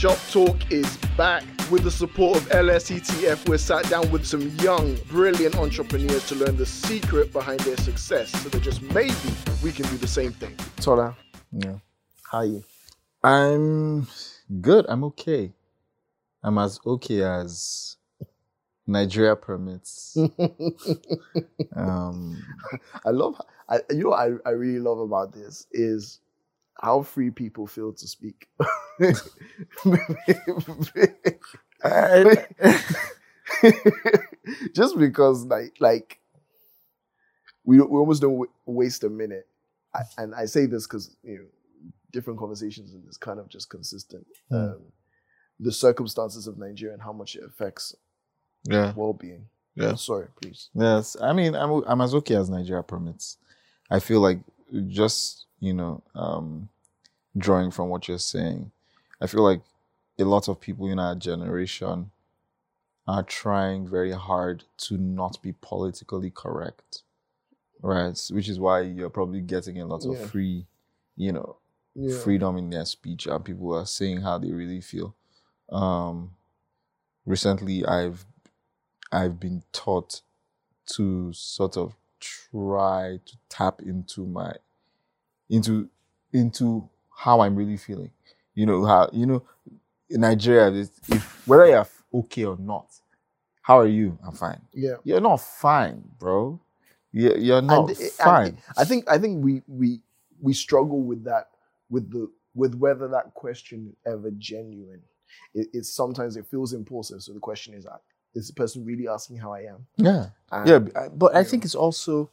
Shop Talk is back with the support of LSETF. We're sat down with some young, brilliant entrepreneurs to learn the secret behind their success so that just maybe we can do the same thing. Tola, Yeah. how are you? I'm good. I'm okay. I'm as okay as Nigeria permits. um, I love, I, you know, what I, I really love about this is how free people feel to speak. Just because, like, like we we almost don't wa- waste a minute, I, and I say this because you know different conversations and it's kind of just consistent. Mm. Um, the circumstances of Nigeria and how much it affects yeah. well-being. Yeah. Sorry, please. Yes. I mean, I'm I'm as okay as Nigeria permits. I feel like just you know, um, drawing from what you're saying, I feel like a lot of people in our generation are trying very hard to not be politically correct, right? Which is why you're probably getting a lot of free, you know, Yeah. freedom in their speech and people are saying how they really feel. Um, recently, I've I've been taught to sort of try to tap into my into into how I'm really feeling. You know how you know in Nigeria, if whether you're okay or not, how are you? I'm fine. Yeah. You're not fine, bro. You're, you're not and, fine. and I think I think we we we struggle with that with the with whether that question is ever genuine. It, it's sometimes it feels impulsive. So the question is, uh, is the person really asking how I am? yeah. And, Yeah, but I think know. it's also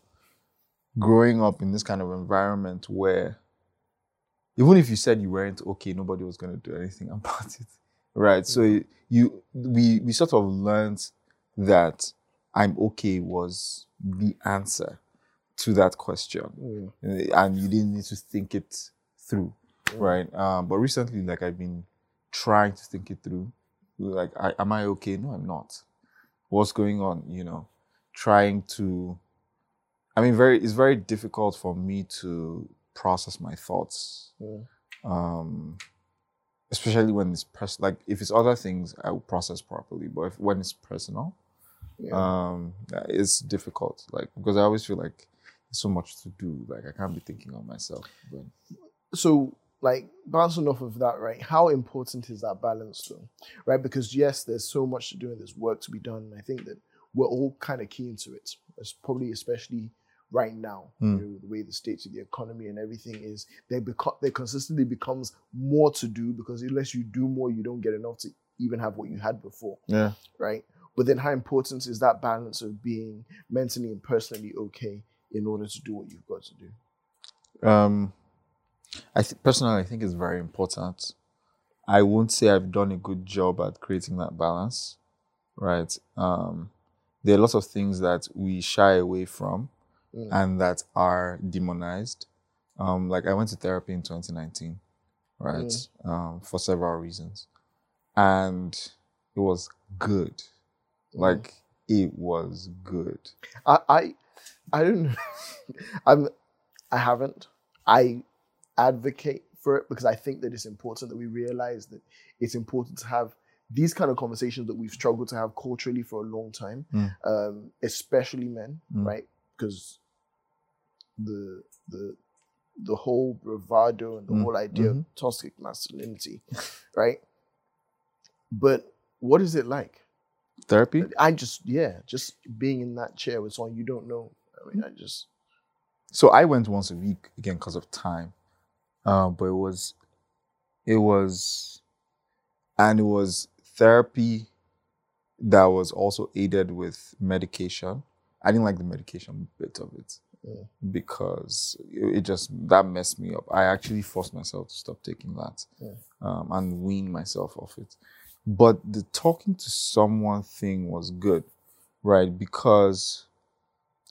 growing up in this kind of environment where even if you said you weren't okay, nobody was going to do anything about it, right? So you we we sort of learned that I'm okay was the answer to that question, Mm, and you didn't need to think it through, Mm. right? Um, but recently, like I've been trying to think it through, like, I, am I okay? No, I'm not. What's going on? You know, trying to. I mean, very. It's very difficult for me to process my thoughts, um, especially when it's pers- like if it's other things, I will process properly. But if, when it's personal, yeah. um, it's difficult. Like because I always feel like there's so much to do. Like I can't be thinking of myself. But so like bouncing off of that, right? How important is that balance though? Right? Because yes, there's so much to do and there's work to be done. And I think that we're all kind of keen to it. It's probably especially right now, Mm. you know, the way the states of the economy and everything is, there beco- there consistently becomes more to do because unless you do more, you don't get enough to even have what you had before, yeah, right? But then how important is that balance of being mentally and personally okay in order to do what you've got to do? Um, I th- personally, I think it's very important. I won't say I've done a good job at creating that balance, right? Um, there are lots of things that we shy away from Mm. and that are demonized. Um, like I went to therapy in 2019, right? Um, for several reasons, and it was good. Like it was good. I I, I don't know. I'm I haven't. I advocate for it because I think that it's important that we realize that it's important to have these kind of conversations that we've struggled to have culturally for a long time, Mm. um, especially men, Mm. right? Because the the the whole bravado and the Mm. whole idea Mhm. of toxic masculinity, right? But what is it like? Therapy. I just yeah, just being in that chair with someone you don't know. I mean, I just So I went once a week again because of time, um, but it was, it was, and it was therapy that was also aided with medication. I didn't like the medication bit of it Yeah. because it, it just that messed me up. I actually forced myself to stop taking that Yeah. um, and wean myself off it. But the talking to someone thing was good, right? Because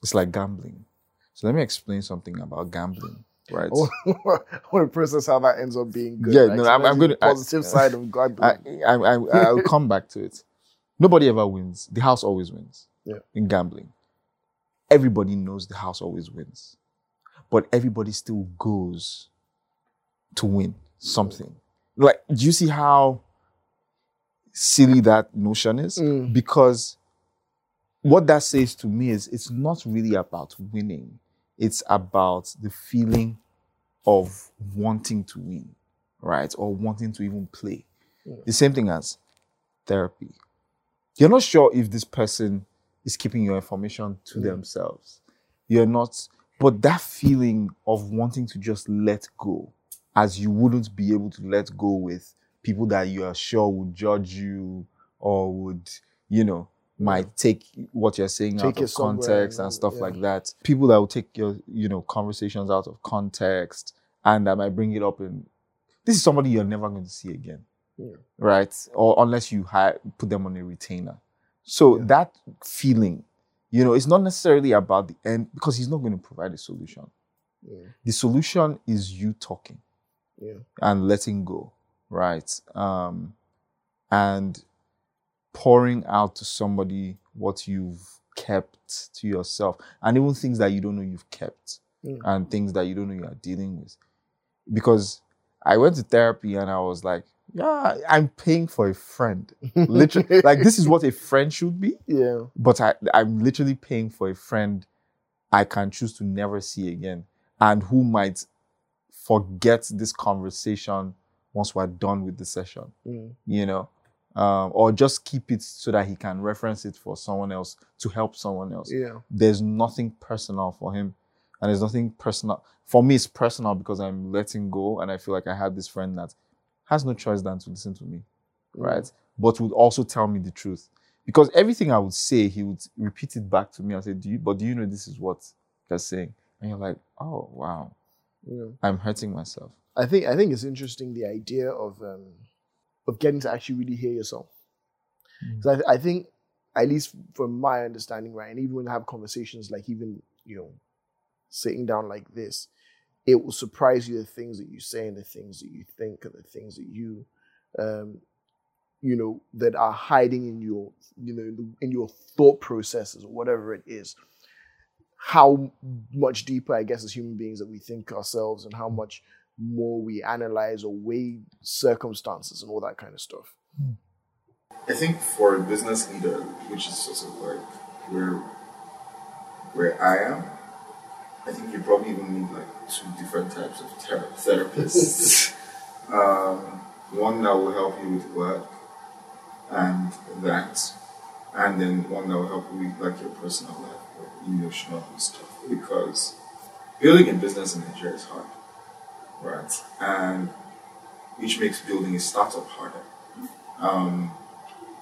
it's like gambling. So let me explain something about gambling, right? I want to process how that ends up being good. Yeah, right? no, I'm- I'm gonna- I- positive side of God. I, I, I, I'll come back to it. Nobody ever wins. The house always wins. Yeah. In gambling, everybody knows the house always wins, but everybody still goes to win something. Like, do you see how silly that notion is Mm. because what that says to me is it's not really about winning it's about the feeling of wanting to win right or wanting to even play Mm. the same thing as therapy you're not sure if this person is keeping your information to Mm. themselves you're not but that feeling of wanting to just let go as you wouldn't be able to let go with people that you are sure would judge you or would you know might take what you're saying Take out of context and, and stuff yeah. like that people that will take your you know conversations out of context and that might bring it up in this is somebody you're never going to see again Yeah. right or unless you hire, put them on a retainer so Yeah. that feeling you know it's not necessarily about the end because he's not going to provide a solution Yeah. the solution is you talking Yeah. and letting go, right? Um, and pouring out to somebody what you've kept to yourself, and even things that you don't know you've kept, Mm. and things that you don't know you are dealing with. Because I went to therapy and I was like, yeah, I'm paying for a friend. Literally, like this is what a friend should be Yeah. but I, I'm literally paying for a friend I can choose to never see again and who might forget this conversation once we're done with the session, Mm. you know, um, or just keep it so that he can reference it for someone else to help someone else. Yeah. There's nothing personal for him, and there's nothing personal for me. It's personal because I'm letting go, and I feel like I have this friend that has no choice than to listen to me right? But would also tell me the truth. Because everything I would say, he would repeat it back to me and say, Do you but do you know this is what you're saying? And you're like, Oh wow, Yeah. I'm hurting myself. I think I think it's interesting the idea of um, of getting to actually really hear yourself. Mm. So I, I think, at least from my understanding, right, and even when I have conversations like even you know, sitting down like this, it will surprise you the things that you say and the things that you think and the things that you, um, you know, that are hiding in your you know in your thought processes or whatever it is. How much deeper, I guess, as human beings that we think ourselves, and how much more we analyze or weigh circumstances and all that kind of stuff. I think for a business leader, which is sort of like where where I am, I think you probably even need like two different types of ther- therapists. um, one that will help you with work and that, and then one that will help you with like your personal life or emotional stuff. Because building a business in Nigeria is hard, right? And which makes building a startup harder. Um,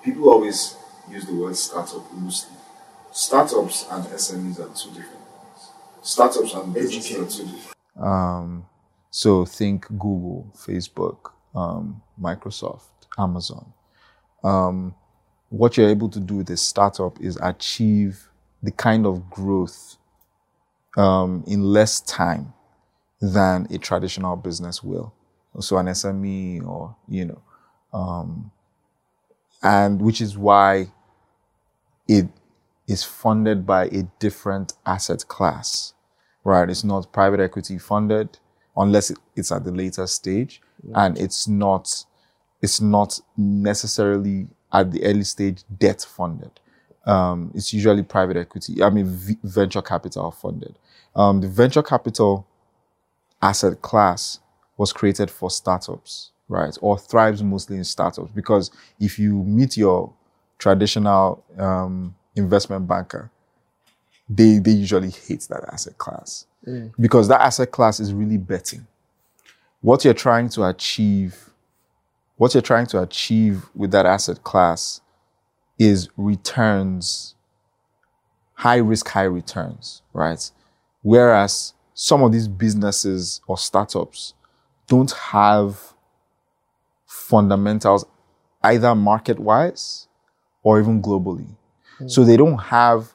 people always use the word startup loosely. Startups and SMEs are two different. Startups and businesses are two different. Um, so think Google, Facebook, um, Microsoft, Amazon. Um, what you're able to do with a startup is achieve the kind of growth um, in less time than a traditional business will. So an SME or, you know, um, and which is why it is funded by a different asset class, right? It's not private equity funded unless it's at the later stage, and it's not it's not necessarily at the early stage debt funded. Um, it's usually private equity. I mean, v- venture capital funded. Um, the venture capital asset class was created for startups, right? Or thrives mostly in startups because if you meet your traditional um, investment banker, they they usually hate that asset class mm. because that asset class is really betting. What you're trying to achieve, what you're trying to achieve with that asset class is returns, high risk, high returns, right? Whereas some of these businesses or startups don't have fundamentals either market wise or even globally. So they don't have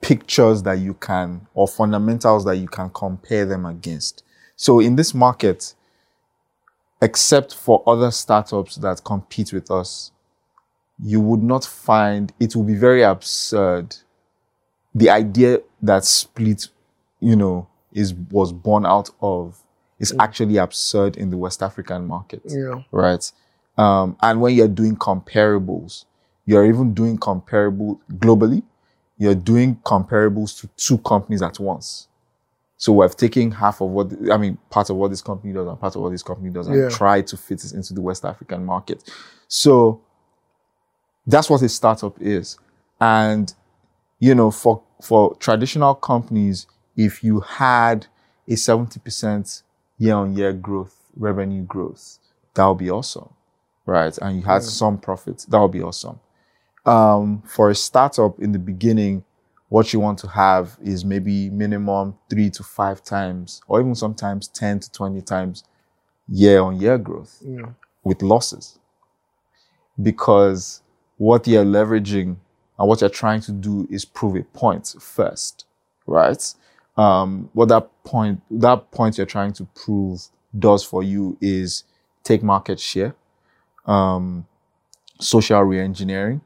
pictures that you can or fundamentals that you can compare them against. So in this market, except for other startups that compete with us, you would not find it will be very absurd. The idea that Spleet, you know, is was born out of is actually absurd in the West African market Yeah. right? Um, and when you're doing comparables, you're even doing comparable globally. You're doing comparables to two companies at once. So we've taken half of what I mean, part of what this company does and part of what this company does, and Yeah. try to fit it into the West African market. So that's what a startup is. And you know, for for traditional companies, if you had a 70% year-on-year growth, revenue growth, that would be awesome. Right. And you had some profits, that would be awesome. Um, for a startup in the beginning, what you want to have is maybe minimum three to five times, or even sometimes 10 to 20 times year on year growth Yeah. with losses. Because what you're leveraging and what you're trying to do is prove a point first, right? Um, what that point, that point you're trying to prove does for you is take market share, um, social re-engineering,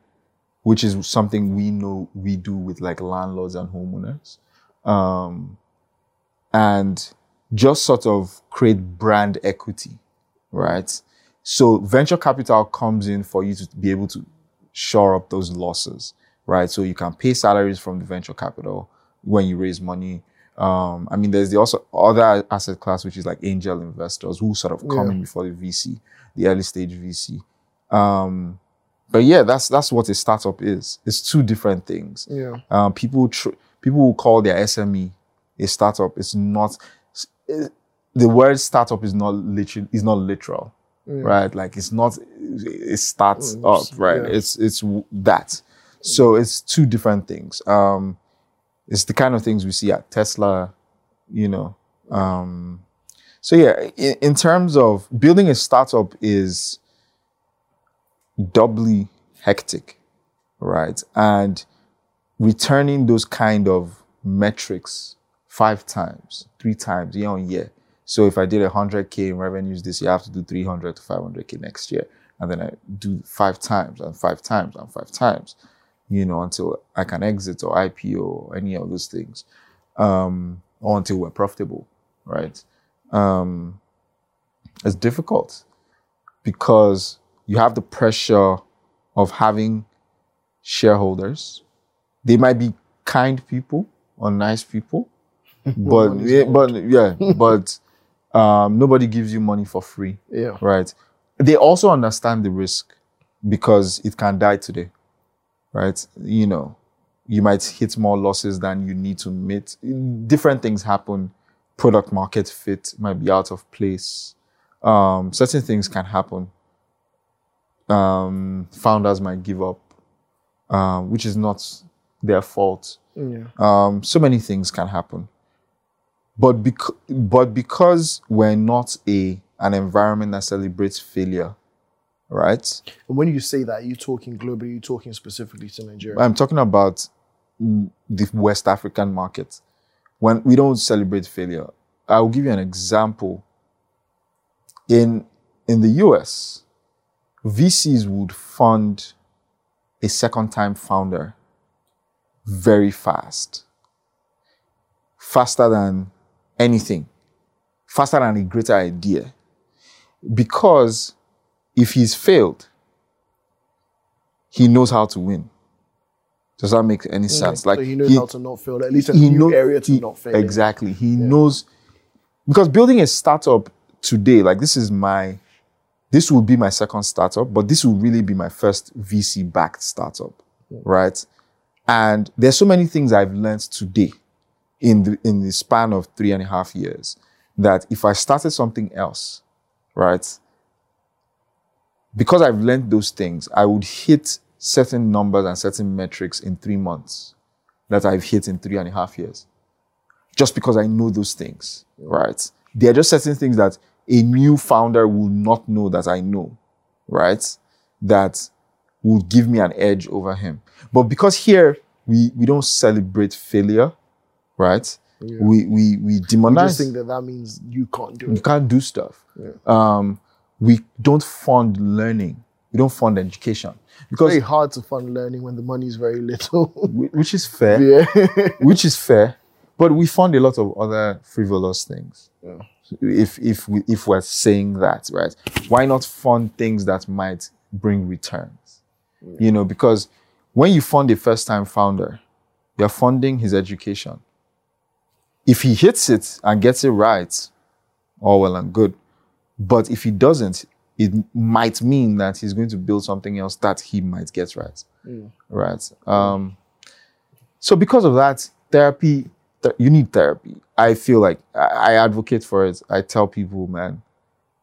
which is something we know we do with like landlords and homeowners. Um, and just sort of create brand equity, right? So venture capital comes in for you to be able to shore up those losses, right? So you can pay salaries from the venture capital when you raise money. Um, I mean, there's the also other asset class, which is like angel investors who sort of come Yeah. in before the VC, the early stage VC. Um, but yeah, that's that's what a startup is. It's two different things. Yeah. Um, people tr- people will call their SME a startup. It's not. it- the word startup is not literal. Is not literal, right? Like it's not. It starts up, right? yeah. It's it's that. So it's two different things. Um, it's the kind of things we see at Tesla, you know. Um, so yeah, in, in terms of building a startup is doubly hectic, right? And returning those kind of metrics five times, three times year on year. So if I did 100K in revenues this year, I have to do 300 to 500K next year. And then I do five times and five times and five times, you know, until I can exit or IPO or any of those things, um, or until we're profitable, right? Um, it's difficult because you have the pressure of having shareholders. They might be kind people or nice people, but yeah, but yeah, but um, nobody gives you money for free, Yeah. right? They also understand the risk because it can die today, right? You know, you might hit more losses than you need to meet. Different things happen. Product market fit might be out of place. Um, certain things can happen. Um, founders might give up, um, which is not their fault. Yeah. Um, so many things can happen. But, bec- but because we're not a an environment that celebrates failure, right? And when you say that, you're talking globally? you're talking specifically to Nigeria? I'm talking about the West African market. When we don't celebrate failure, I will give you an example. In in the US, VCs would fund a second time founder very fast. Faster than anything. Faster than a greater idea. Because if he's failed, he knows how to win. Does that make any sense? so he knows how to not fail. At least a new know- area to he- not fail. Exactly. He knows because building a startup today, like this is my this will be my second startup, but this will really be my first VC backed startup. Right. And there's so many things I've learned today in the in the span of three and a half years that if I started something else, right, because I've learned those things, I would hit certain numbers and certain metrics in three months that I've hit in three and a half years. Just because I know those things, right? There are just certain things that a new founder will not know that I know, right? That will give me an edge over him. But because here we we don't celebrate failure, right? We we we You demonize just think that that means you can't do you it. can't do stuff. Um, we don't fund learning. We don't fund education because Very hard to fund learning when the money is very little. which is fair, yeah. which is fair, but we fund a lot of other frivolous things. If if we if we're saying that, right? Why not fund things that might bring returns? You know, because when you fund a first time founder, you're funding his education. If he hits it and gets it right, all well and good. But if he doesn't, it might mean that he's going to build something else that he might get right. Right. Um, so because of that, therapy, th- you need therapy. I feel like I, I advocate for it. I tell people, man,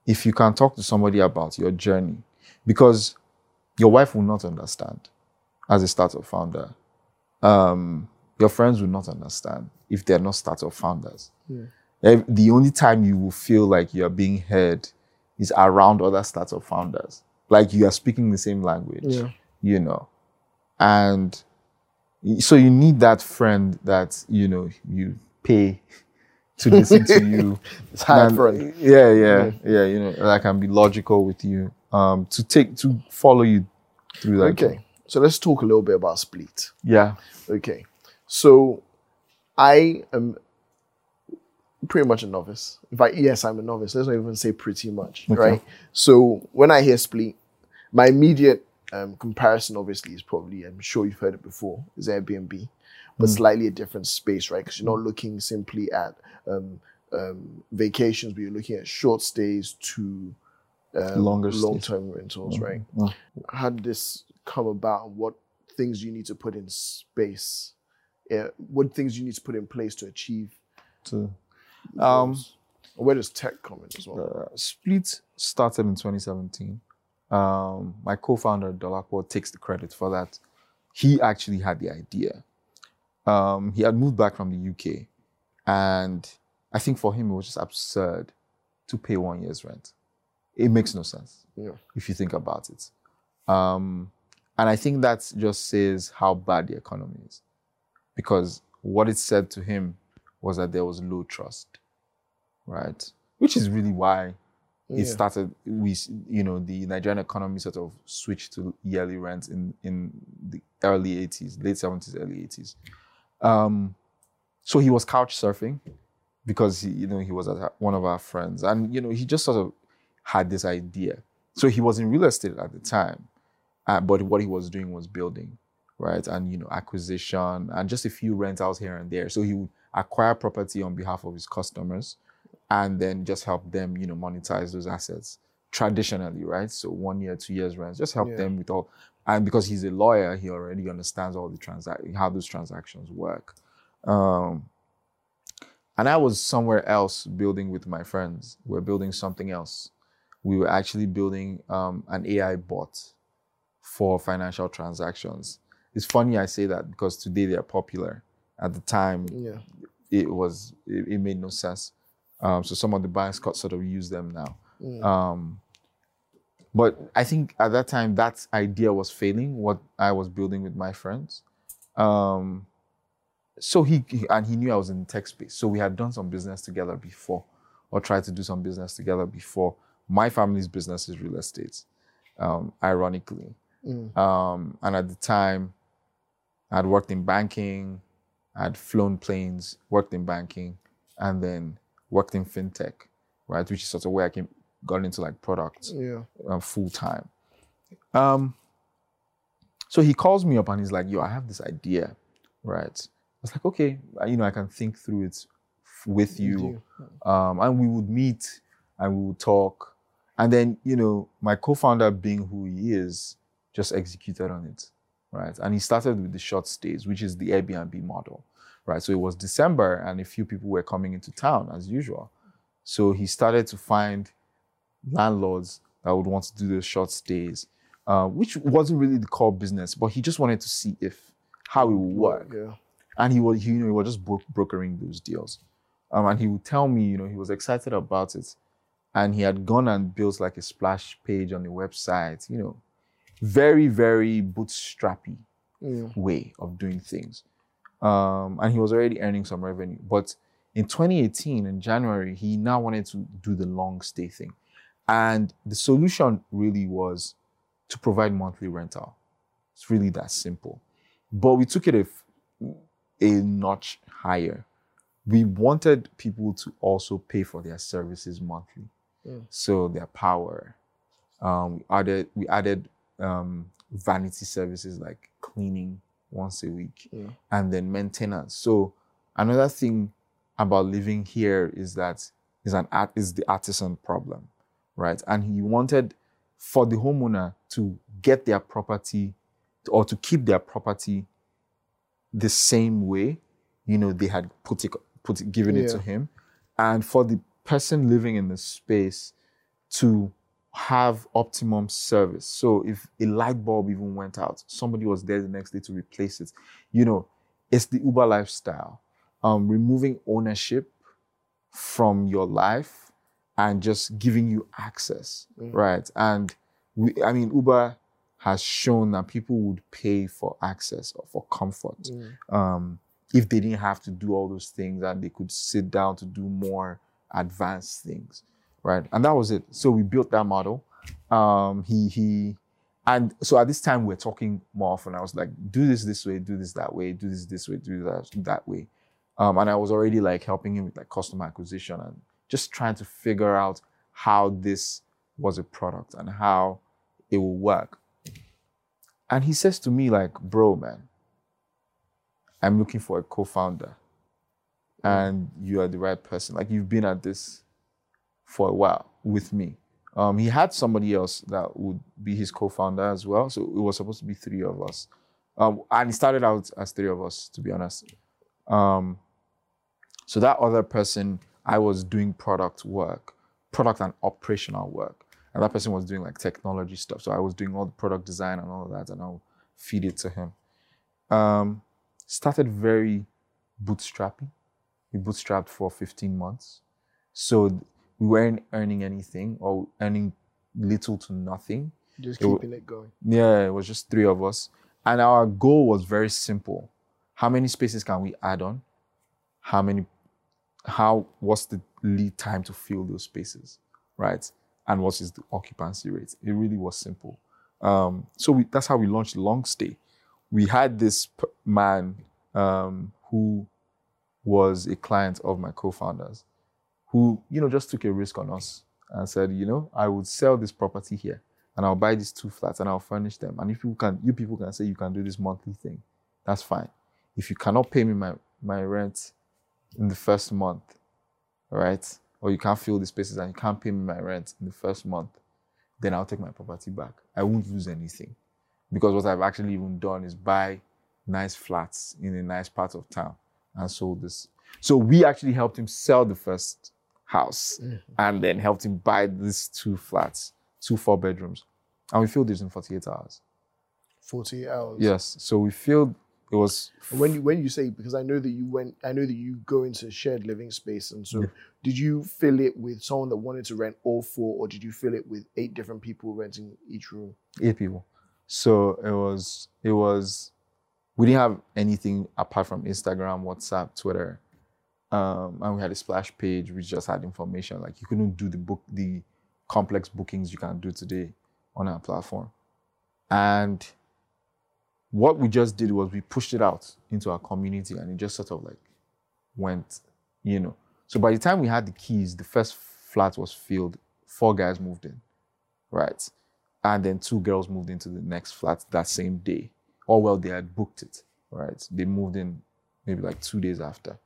if you can talk to somebody about your journey, because your wife will not understand as a startup founder. Um, your friends will not understand if they're not startup founders. Eh, The only time you will feel like you're being heard is around other startup founders. Like you are speaking the same language, Yeah. you know. And so you need that friend that, you know, you pay to listen to you. It's hard friend. Yeah, yeah, yeah. You know, that can be logical with you. Um, to take to follow you through that. Okay. So let's talk a little bit about Spleet. Yeah. Okay. So I am pretty much a novice. In fact, yes, I'm a novice. Let's not even say pretty much, Okay. right? So when I hear Spleet, my immediate um, comparison, obviously, is probably, I'm sure you've heard it before, is Airbnb, but slightly a different space, right? Because you're not looking simply at um, um, vacations, but you're looking at short stays to um, Longer long-term rentals, right? Mm. How did this come about? and What things you need to put in space? Yeah, what things you need to put in place to achieve? To, um, where does tech come in as well? uh, Spleet started in 2017. Um, my co-founder Dolapo takes the credit for that. He actually had the idea. Um, he had moved back from the UK, and I think for him it was just absurd to pay one year's rent. It makes no sense Yeah. if you think about it. Um, and I think that just says how bad the economy is, because what it said to him was that there was low trust, right? Which is really why it started we you know the nigerian economy sort of switched to yearly rent in in the early 80s late 70s early 80s um so he was couch surfing because he, you know he was at one of our friends and you know he just sort of had this idea. So he was in real estate at the time uh, but what he was doing was building right? And you know acquisition and just a few rentals here and there. So he would acquire property on behalf of his customers and then just help them, you know, monetize those assets traditionally, right? So one year, two years rent, just help Yeah. them with all. And because he's a lawyer, he already understands all the transact how those transactions work. Um, and I was somewhere else building with my friends. We are building something else. We were actually building um, an AI bot for financial transactions. It's funny I say that because today they are popular. At the time, Yeah. it was it, it made no sense. Um, so some of the banks got sort of use them now. Mm. Um, but I think at that time that idea was failing. What I was building with my friends. Um, so he, he- and he knew I was in the tech space. So we had done some business together before, or tried to do some business together before. My family's business is real estate, um, ironically. Mm. Um, and at the time, I'd worked in banking, I'd flown planes, worked in banking, and then worked in fintech, right? Which is sort of where I came, got into like products Yeah. uh, full time. Um, so he calls me up and he's like, "Yo, I have this idea, right?" I was like, "Okay, you know, I can think through it f- with you." Um, and we would meet and we would talk, and then you know, my co-founder, being who he is, just executed on it, right? And he started with the short stays, which is the Airbnb model, right? So it was December, and a few people were coming into town as usual. So he started to find landlords that would want to do those short stays, uh, which wasn't really the core business, but he just wanted to see if how it would work. Yeah. And he was, he, you know, he was just bro- brokering those deals. Um, and he would tell me, you know, he was excited about it, and he had gone and built like a splash page on the website, you know, very very bootstrappy Yeah. way of doing things. Um, and he was already earning some revenue. But in 2018, in January, he now wanted to do the long stay thing. And the solution really was to provide monthly rental. It's really that simple. But we took it a notch higher, we wanted people to also pay for their services monthly. Mm. So their power. Um, we added we added um, vanity services like cleaning once a week Yeah. and then maintenance. So another thing about living here is that is an art is the artisan problem, right? And he wanted for the homeowner to get their property or to keep their property the same way, you know, they had put it put it given it to him, and for the person living in the space to have optimum service. So if a light bulb even went out, somebody was there the next day to replace it. You know, it's the Uber lifestyle. Um, removing ownership from your life and just giving you access, Mm. right? And we, I mean, Uber has shown that people would pay for access or for comfort Mm. um, if they didn't have to do all those things and they could sit down to do more advanced things, right? And that was it. So we built that model. Um, he he, and so at this time we're talking more often. I was like, do this this way, do this that way, do this this way, do that that way. Um, and I was already like helping him with like customer acquisition and just trying to figure out how this was a product and how it will work. And he says to me like, bro, man, I'm looking for a co-founder. And you are the right person. Like you've been at this for a while with me. Um, he had somebody else that would be his co-founder as well. So it was supposed to be three of us. Um, and it started out as three of us, to be honest. Um, so that other person, I was doing product work, product and operational work. And that person was doing like technology stuff. So I was doing all the product design and all of that, and I'll feed it to him. Um, started very bootstrapping. We bootstrapped for 15 months. So we weren't earning anything or earning little to nothing. Just It keeping it going. Yeah, it was just three of us. And our goal was very simple. How many spaces can we add on? How many how what's the lead time to fill those spaces? Right? And what is the occupancy rate? It really was simple. Um, so we, that's how we launched Long Stay. We had this man um, who was a client of my co-founders, who you know just took a risk on us and said, you know, I would sell this property here and I'll buy these two flats and I'll furnish them. And if you can, you people can say you can do this monthly thing, that's fine. If you cannot pay me my my rent in the first month, all right, or you can't fill the spaces and you can't pay me my rent in the first month, then I'll take my property back. I won't lose anything because what I've actually even done is buy nice flats in a nice part of town and sold this. So we actually helped him sell the first house mm. and then helped him buy these two flats, two four bedrooms. And we filled this in 48 hours. 48 hours. Yes. So we filled it was When you when you say because I know that you went I know that you go into shared living space and so Yeah. did you fill it with someone that wanted to rent all four or did you fill it with eight different people renting each room? eight people. So it was it was we didn't have anything apart from Instagram, WhatsApp, Twitter. Um, and we had a splash page which just had information. Like you couldn't do the book the complex bookings you can do today on our platform. And what we just did was we pushed it out into our community and it just sort of like went, you know. So by the time we had the keys, the first flat was filled, four guys moved in, right? And then two girls moved into the next flat that same day. Or well, they had booked it, right? They moved in maybe like two days after.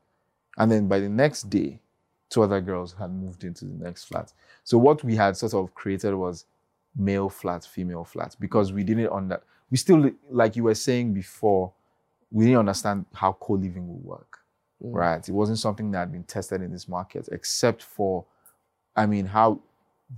And then by the next day, two other girls had moved into the next flat. So what we had sort of created was male flat, female flat, because we didn't under we still like you were saying before, we didn't understand how co-living would work. Mm. Right. It wasn't something that had been tested in this market, except for I mean, how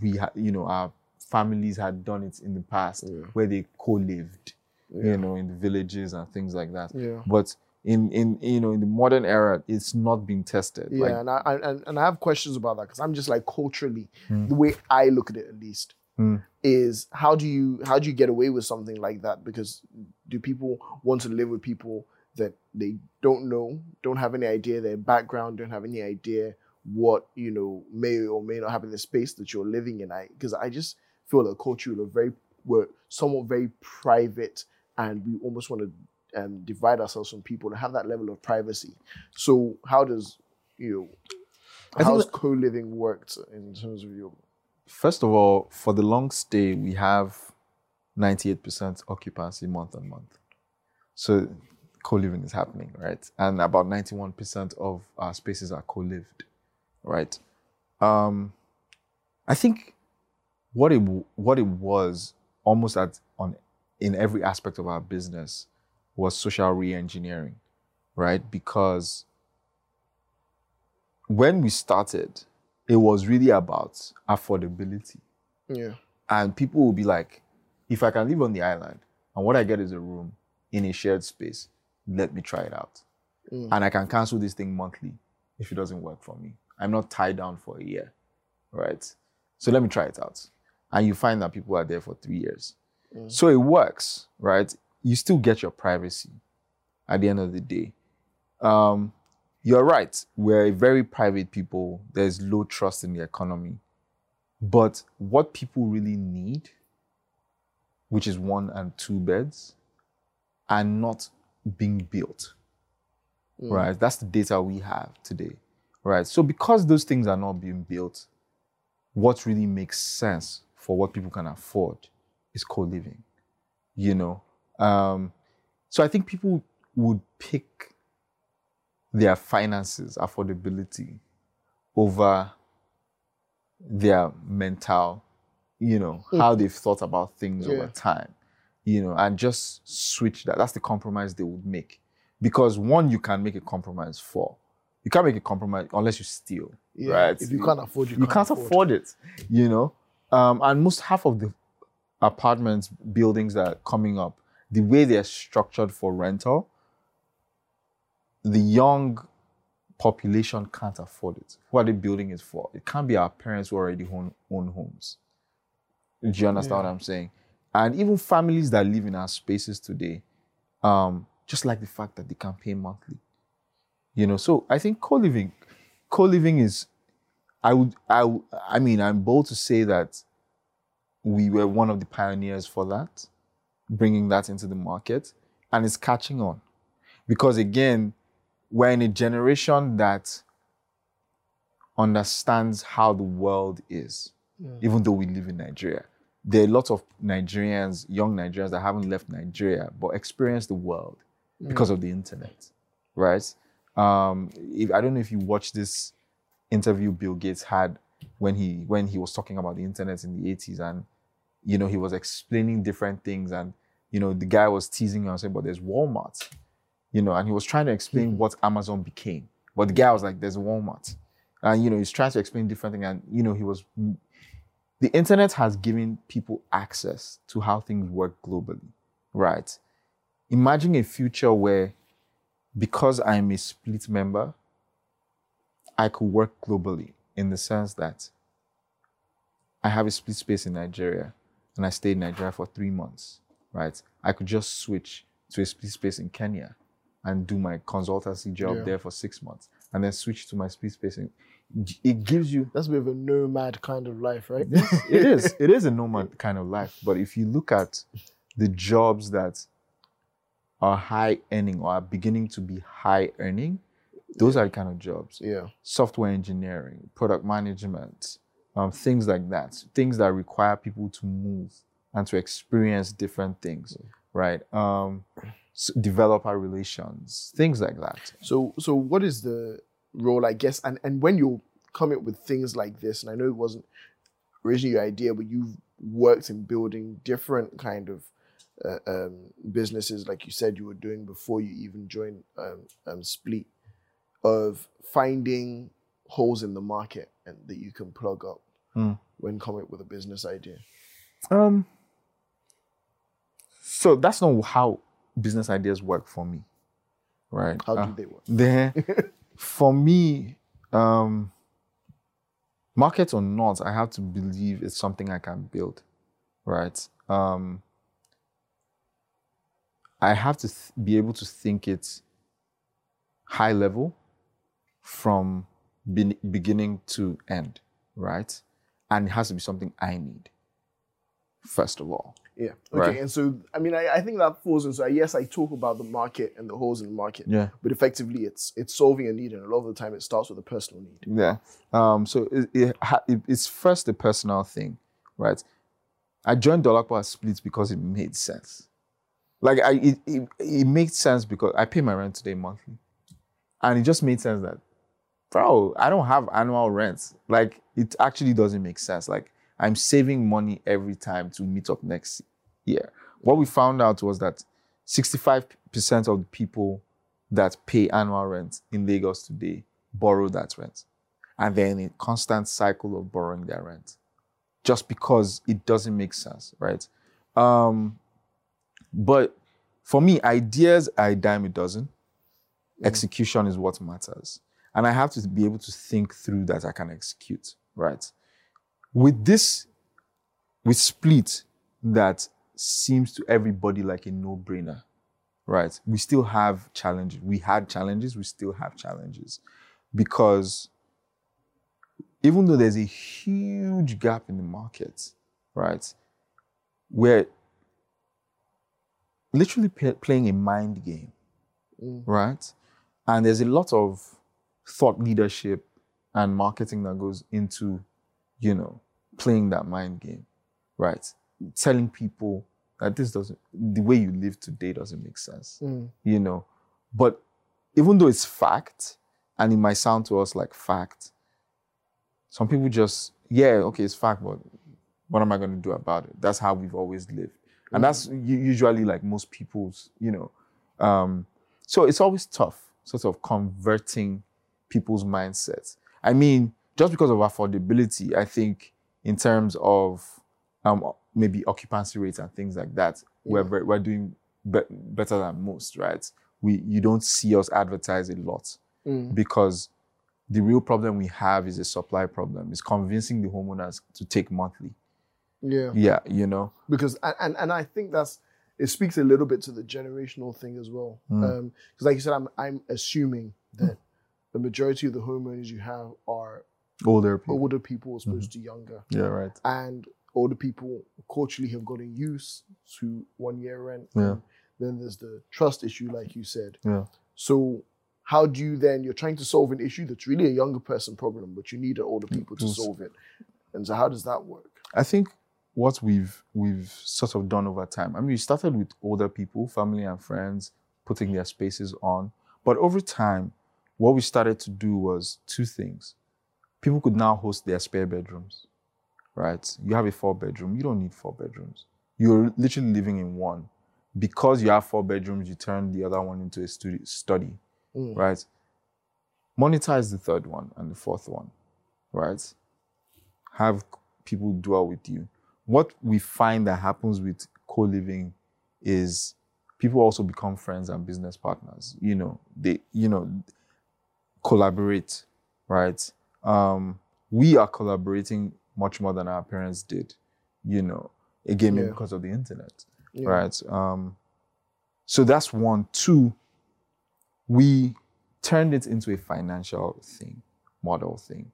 we had you know, our families had done it in the past Yeah. where they co-lived, Yeah. you know, in the villages and things like that. Yeah. But in in you know in the modern era, it's not being tested. Yeah, Like, and I and, and I have questions about that because I'm just like culturally, Mm. the way I look at it at least, Mm. is how do you how do you get away with something like that? Because do people want to live with people that they don't know, don't have any idea their background, don't have any idea what you know may or may not happen in the space that you're living in? I because I just feel that culture are very we're somewhat very private, and we almost want to um, divide ourselves from people and have that level of privacy. So how does you know, how's co-living worked in terms of your First of all, for the long stay, we have 98% occupancy month on month. So co-living is happening, right? And about 91% of our spaces are co-lived, right? Um, I think what it what it was almost at on in every aspect of our business was social re-engineering, right? Because when we started, it was really about affordability. yeah And people will be like, if I can live on the island and what I get is a room in a shared space, let me try it out. Mm. And I can cancel this thing monthly if it doesn't work for me. I'm not tied down for a year, right? So let me try it out. And you find that people are there for three years. Mm. So it works, right? You still get your privacy at the end of the day. Um, you're right. We're a very private people. There's low trust in the economy. But what people really need, which is one and two beds, are not being built. Right? That's the data we have today. Right? So because those things are not being built, what really makes sense for what people can afford is co-living. You know? Um, so I think people would pick their finances, affordability, over their mental, you know, how they've thought about things Yeah. over time, you know, and just switch that. That's the compromise they would make. Because one, you can make a compromise for. You can't make a compromise unless you steal, yeah right? if you can't afford you, you can't afford it, you know. Um, and most half of the apartments buildings that are coming up, the way they're structured for rental, the young population can't afford it. Who are they building it for? It can't be our parents who already own, own homes. Do you understand what I'm saying? And even families that live in our spaces today, um, just like the fact that they can pay monthly. You know, so I think co-living, co-living is, I would, I, I mean, I'm bold to say that we were one of the pioneers for that, bringing that into the market, and it's catching on, because again, we're in a generation that understands how the world is, even though we live in Nigeria. There are lots of Nigerians, young Nigerians that haven't left Nigeria but experience the world because of the internet, right? Um, if I don't know if you watched this interview Bill Gates had when he when he was talking about the internet in the 80s and you know he was explaining different things and you know the guy was teasing him and saying but there's Walmart you know and he was trying to explain mm-hmm. what Amazon became. But the guy was like there's Walmart. And you know he's trying to explain different things and you know he was the internet has given people access to how things work globally right? Imagine a future where because I'm a Spleet member I could work globally in the sense that I have a Spleet space in Nigeria and I stayed in Nigeria for three months, right? I could just switch to a space in Kenya and do my consultancy job Yeah. there for six months and then switch to my space. In, it gives you, That's a bit of a nomad kind of life, right? it is, it is a nomad kind of life. But if you look at the jobs that are high earning or are beginning to be high earning, those are the kind of jobs yeah. software engineering, product management, um, things like that. Things that require people to move and to experience different things, right? Um, s- developer relations, things like that. So so what is the role, I guess, and and when you come up with things like this, and I know it wasn't originally your idea, but you've worked in building different kind of uh, um, businesses, like you said you were doing before you even joined um, um, Spleet, of finding holes in the market and that you can plug up Mm. when coming up with a business idea. Um, so that's not how business ideas work for me, right? How Uh, do they work? For me, um, market or not, I have to believe it's something I can build, right? Um, I have to th- be able to think it high level from be- beginning to end, right? And it has to be something I need. first of all. Yeah. Okay. Right. And so, I mean, I, I think that falls into. Yes, I talk about the market and the holes in the market, Yeah. but effectively, it's it's solving a need, and a lot of the time, it starts with a personal need. Yeah. Um, so it, it, it, it's first a personal thing, right? I joined Dolapo Spleets because it made sense. Like I, it, it, it made sense because I pay my rent today monthly, and it just made sense that, bro, I don't have annual rents. Like it actually doesn't make sense. Like I'm saving money every time to meet up next year. What we found out was that 65% of the people that pay annual rent in Lagos today borrow that rent and they're in a constant cycle of borrowing their rent just because it doesn't make sense, right? Um, but for me, ideas are a dime a dozen. Execution is what matters. And I have to be able to think through that I can execute, right? With this, with Spleet, that seems to everybody like a no brainer, right? We still have challenges. We had challenges, we still have challenges because even though there's a huge gap in the market, right, we're literally playing a mind game, mm. right? And there's a lot of thought leadership and marketing that goes into, you know, playing that mind game, right? Telling people that this doesn't, the way you live today doesn't make sense, you know. But even though it's fact, and it might sound to us like fact, some people just, yeah, okay, it's fact, but what am I going to do about it? That's how we've always lived. And that's usually like most people's, you know. Um, so it's always tough, sort of converting people's mindsets. I mean, just because of affordability, I think in terms of um, maybe occupancy rates and things like that, we're, very, we're doing be- better than most, right? We, you don't see us advertise a lot mm. because the real problem we have is a supply problem. It's convincing the homeowners to take monthly. Yeah. Yeah, you know. because and, and and I think that's it speaks a little bit to the generational thing as well. Mm. Um, because like you said, I'm I'm assuming that the majority of the homeowners you have are Older people. older people as opposed mm-hmm. to younger, Yeah, right. and older people culturally have gotten used to one year rent. Yeah. And then there's the trust issue, like you said. Yeah. So how do you then you're trying to solve an issue that's really a younger person problem, but you need older people to solve it. And so how does that work? I think what we've we've sort of done over time. I mean, we started with older people, family and friends, putting their spaces on. But over time, what we started to do was two things. People could now host their spare bedrooms, right? You have a four bedroom, you don't need four bedrooms. You're literally living in one. Because you have four bedrooms, you turn the other one into a study, study right? Monetize the third one and the fourth one, right? Have people dwell with you. What we find that happens with co-living is people also become friends and business partners. You know, they, you know, collaborate, right? Um, we are collaborating much more than our parents did, you know, again, Yeah. because of the internet, Yeah. right? Um, so that's one. Two, we turned it into a financial thing, model thing.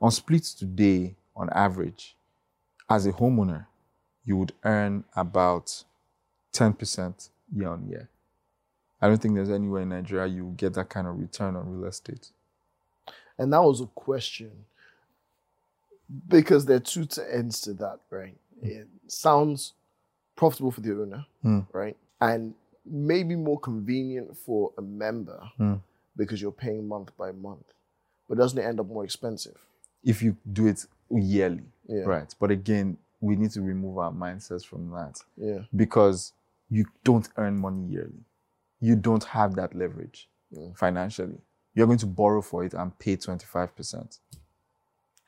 On Spleets today, on average, as a homeowner, you would earn about 10% year on year. I don't think there's anywhere in Nigeria you get that kind of return on real estate. And that was a question. Because there are two ends to that, right? It sounds profitable for the owner, Hmm. right? And maybe more convenient for a member Hmm. because you're paying month by month. But doesn't it end up more expensive? If you do it yearly, Yeah. right? But again, we need to remove our mindsets from that. Yeah. because you don't earn money yearly. You don't have that leverage Mm. financially. You're going to borrow for it and pay 25%.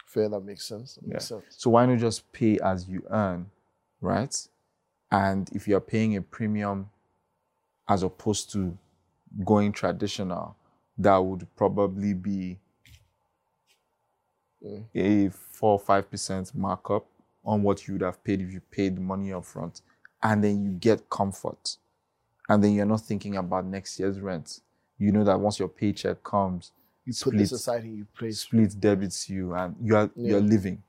Fair, that makes sense. That makes sense. So why not just pay as you earn, right? And if you're paying a premium as opposed to going traditional, that would probably be Mm. a four or five percent markup on what you would have paid if you paid the money up front. And then you get comfort. And then you're not thinking about next year's rent. You know that once your paycheck comes, You put Spleet aside and you play. Spleet debits you and you are you're living.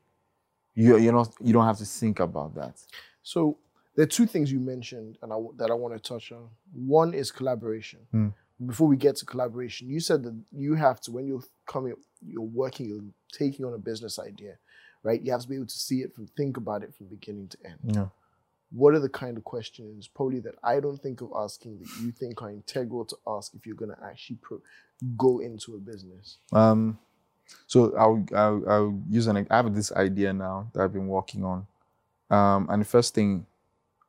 You're you're not you don't have to think about that. So there are two things you mentioned, and I that I want to touch on. One is collaboration. Mm. Before we get to collaboration, you said that you have to when you're coming, you're working, you're taking on a business idea, right? You have to be able to see it from think about it from beginning to end. Yeah. What are the kind of questions probably that I don't think of asking that you think are integral to ask if you're going to actually pro- go into a business? Um, so I'll, I'll, I'll use an. I have this idea now that I've been working on, um, and the first thing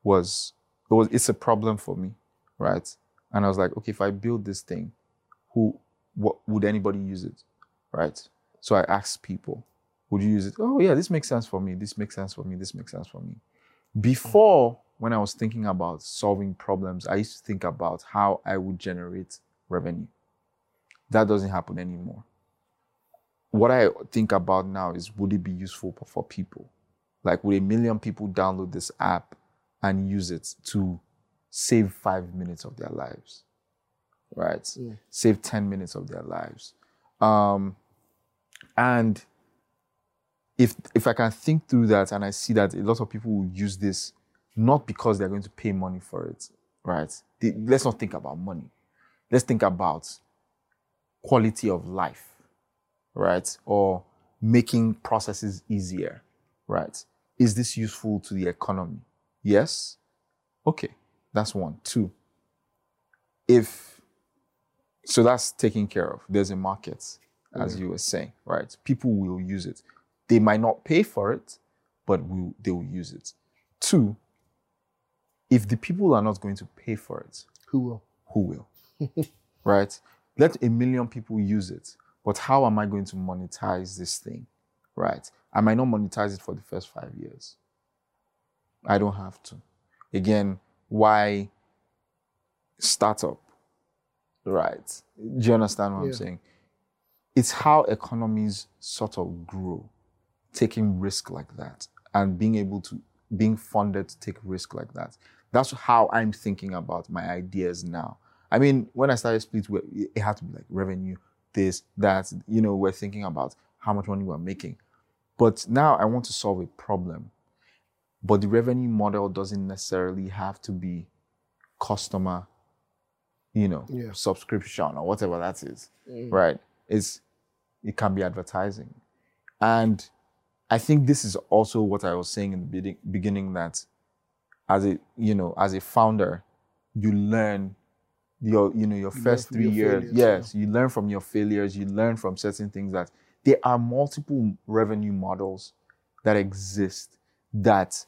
was it was it's a problem for me, right? And I was like, okay, if I build this thing, who, what would anybody use it, right? So I asked people, would you use it? Oh yeah, this makes sense for me. This makes sense for me. This makes sense for me. Before, when I was thinking about solving problems, I used to think about how I would generate revenue. That doesn't happen anymore what I think about now is would it be useful for people? Like, would a million people download this app and use it to save five minutes of their lives? Right? Yeah. Save 10 minutes of their lives. Um, and if if I can think through that and I see that a lot of people will use this not because they're going to pay money for it, right? Let's not think about money. Let's think about quality of life right? Or making processes easier, right? Is this useful to the economy? Yes. Okay, that's one. Two, if so, that's taken care of. There's a market, as you were saying, right? People will use it. They might not pay for it, but will, they will use it. Two, if the people are not going to pay for it, Who will? who will? right? Let a million people use it. But how am I going to monetize this thing? Right? I might not monetize it for the first five years. I don't have to. Again, why startup? Right? Do you understand what I'm saying? It's how economies sort of grow, taking risk like that and being able to being funded to take risk like that. That's how I'm thinking about my ideas now. I mean, when I started Spleet, it had to be like revenue, this, that. You know, we're thinking about how much money we're making. But now I want to solve a problem. But the revenue model doesn't necessarily have to be customer, you know, Yeah. subscription or whatever that is, Mm. right? It's it can be advertising, and I think this is also what I was saying in the beginning, that as a you know as a founder, you learn your you know your learn first three your years. failures, Yes, you learn from your failures. You learn from certain things that there are multiple revenue models that exist that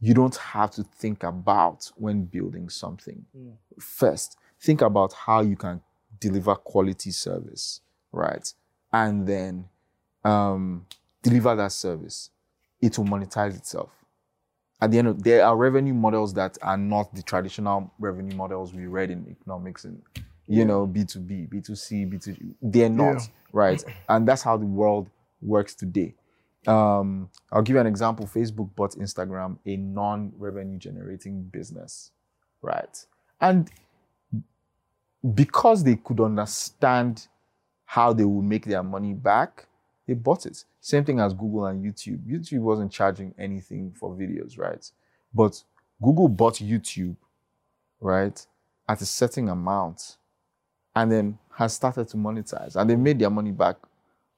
you don't have to think about when building something. Mm. First, think about how you can deliver quality service, right? And then um, deliver that service. It will monetize itself. At the end of there are revenue models that are not the traditional revenue models we read in economics and you know B2B, B2C, B2G. They're not, Yeah. right? And that's how the world works today. Um, I'll give you an example. Facebook bought Instagram, a non-revenue generating business, right? And because they could understand how they would make their money back, they bought it. Same thing as Google and YouTube. YouTube wasn't charging anything for videos, right? But Google bought YouTube, right, at a certain amount and then has started to monetize and they made their money back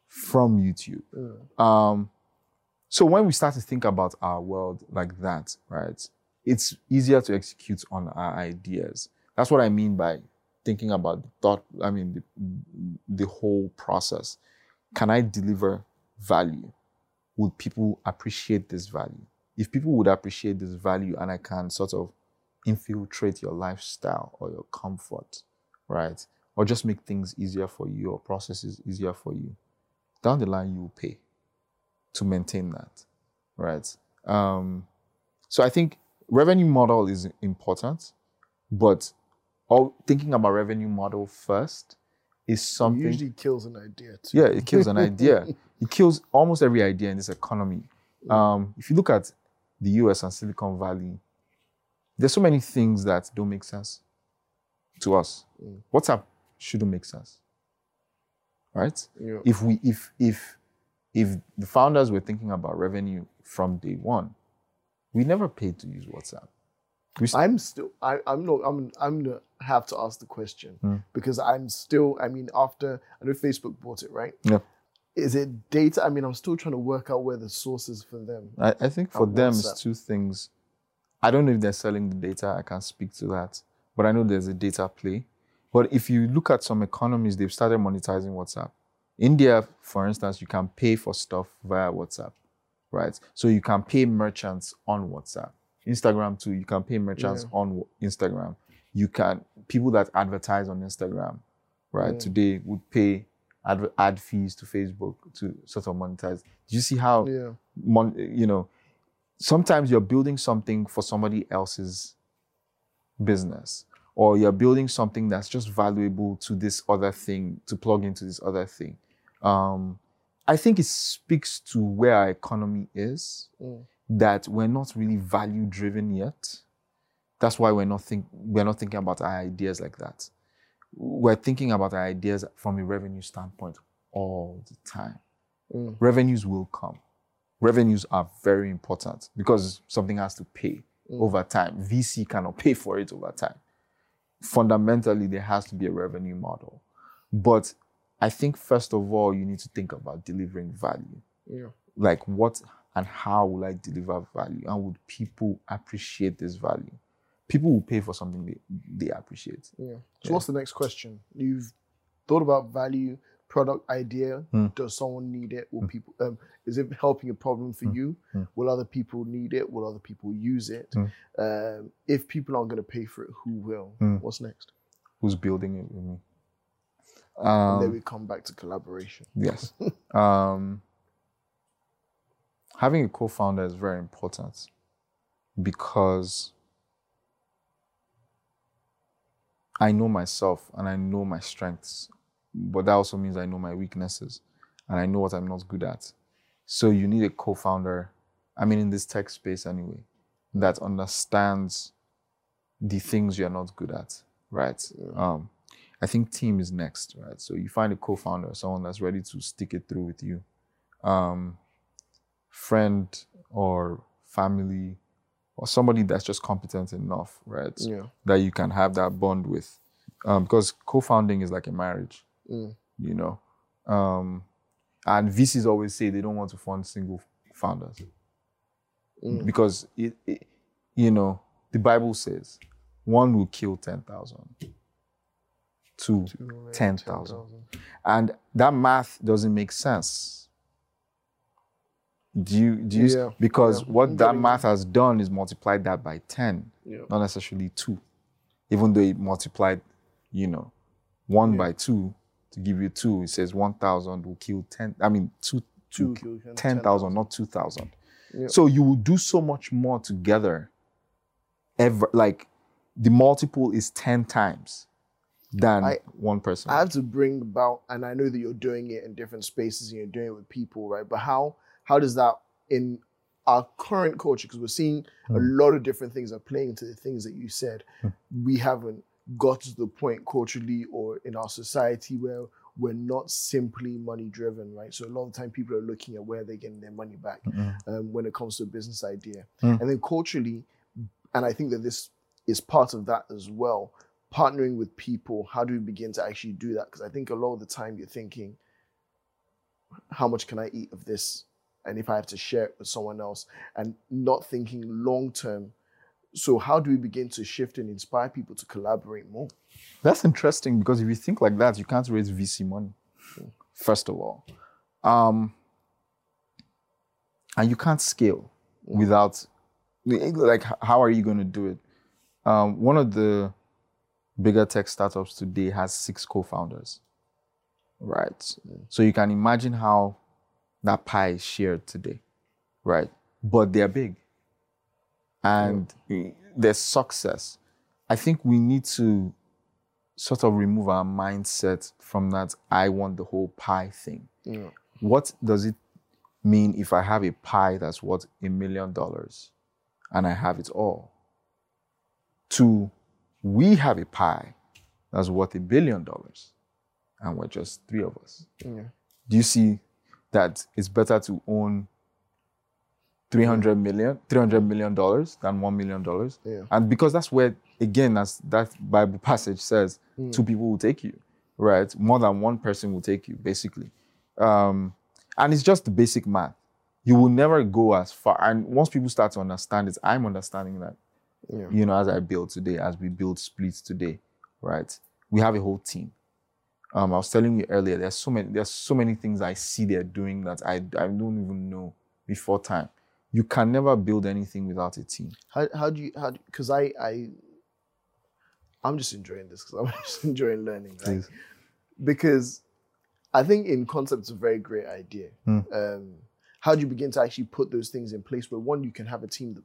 from YouTube. Mm. Um, so when we start to think about our world like that, right, it's easier to execute on our ideas. That's what I mean by thinking about the thought. I mean, the, the whole process. Can I deliver value? Would people appreciate this value? If people would appreciate this value, and I can sort of infiltrate your lifestyle or your comfort, right, or just make things easier for you or processes easier for you, down the line you pay to maintain that, right? Um, so I think revenue model is important, but all thinking about revenue model first is It something. usually kills an idea too. yeah, it kills an idea. it kills almost every idea in this economy. Um, if you look at the U.S. and Silicon Valley, there's so many things that don't make sense to us. Mm. WhatsApp shouldn't make sense, right? Yeah. if we if if if the founders were thinking about revenue from day one We never paid to use WhatsApp. St- I'm still. I, I'm not. I'm. I'm gonna have to ask the question Hmm. because I'm still. I mean, after I know Facebook bought it, right? yeah. Is it data? I mean, I'm still trying to work out where the source is for them. I, I think for them WhatsApp. it's two things. I don't know if they're selling the data. I can't speak to that, but I know there's a data play. But if you look at some economies, they've started monetizing WhatsApp. India, for instance, you can pay for stuff via WhatsApp, right? So you can pay merchants on WhatsApp. Instagram too, you can pay merchants Yeah. on Instagram. You can people that advertise on Instagram, right? Yeah. Today would pay ad, ad fees to Facebook to sort of monetize. Do you see how Yeah. mon- you know, sometimes you're building something for somebody else's business, or you're building something that's just valuable to this other thing to plug into this other thing. Um, I think it speaks to where our economy is Mm. that we're not really value driven yet. That's why we're not think we're not thinking about our ideas like that. We're thinking about our ideas from a revenue standpoint all the time Mm. revenues will come. Revenues are very important because something has to pay over time. VC cannot pay for it over time. Fundamentally, there has to be a revenue model. But I think, first of all, you need to think about delivering value. Yeah. Like, what and how will I deliver value? And would people appreciate this value? People will pay for something they, they appreciate. Yeah. So what's the next question? You've thought about value, product idea. Hmm. Does someone need it? Will people? Um, is it helping a problem for you? Hmm. Will other people need it? Will other people use it? Hmm. Um, if people aren't going to pay for it, who will? Hmm. What's next? Who's building it with me? And then Um, we come back to collaboration. Yes. um, having a co founder is very important because I know myself and I know my strengths, but that also means I know my weaknesses and I know what I'm not good at. So you need a co founder, I mean, in this tech space anyway, that understands the things you're not good at, right? Um, I think team is next, right? So you find a co-founder, someone that's ready to stick it through with you, um, friend or family, or somebody that's just competent enough, right? Yeah. That you can have that bond with, um, because co-founding is like a marriage, Mm. you know. Um, and VCs always say they don't want to fund single founders Mm. because it, it, you know, the Bible says one will kill ten thousand, two ten thousand, and that math doesn't make sense. Do you do you Yeah, because yeah, what that math has done is multiplied that by ten, Yeah. not necessarily two, even though it multiplied, you know, one by two to give you two. It says one thousand will kill ten. I mean two Two will kill 10,000. ten thousand, not two thousand. So you will do so much more together. Ever like the multiple is ten times than I- one person. I have to bring about, and I know that you're doing it in different spaces and you're doing it with people, right? But how how does that in our current culture? Because we're seeing a Hmm. lot of different things are playing into the things that you said. We haven't got to the point culturally or in our society where we're not simply money driven, right? So a lot of the time people are looking at where they're getting their money back um, when it comes to a business idea. Mm. And then culturally, and I think that this is part of that as well, partnering with people, how do we begin to actually do that? Because I think a lot of the time you're thinking, how much can I eat of this? And if I have to share it with someone else, and not thinking long term. So, how do we begin to shift and inspire people to collaborate more? That's interesting because if you think like that, you can't raise VC money. First of all, um, and you can't scale without like how are you going to do it? Um, one of the bigger tech startups today has six co-founders, right? So you can imagine how that pie shared today, right? But they're big, and there's success. I think we need to sort of remove our mindset from that I want the whole pie thing. Yeah. What does it mean if I have a pie that's worth a million dollars and I have it all? To we have a pie that's worth a billion dollars and we're just three of us. Yeah. Do you see that it's better to own 300 million, 300 million dollars than 1 million dollars. Yeah. And because that's where, again, as that Bible passage says, two people will take you, right? More than one person will take you, basically. Um, and it's just the basic math. You will never go as far. And once people start to understand it, I'm understanding that, Yeah. you know, as I build today, as we build Spleets today, right? We have a whole team. Um, I was telling you earlier, there's so many, there's so many things I see they're doing that I, I don't even know before time. You can never build anything without a team. How how do you how because I I I'm just enjoying this because I'm just enjoying learning. Right? Please. Because I think in concept it's a very great idea. Hmm. Um, how do you begin to actually put those things in place where one you can have a team that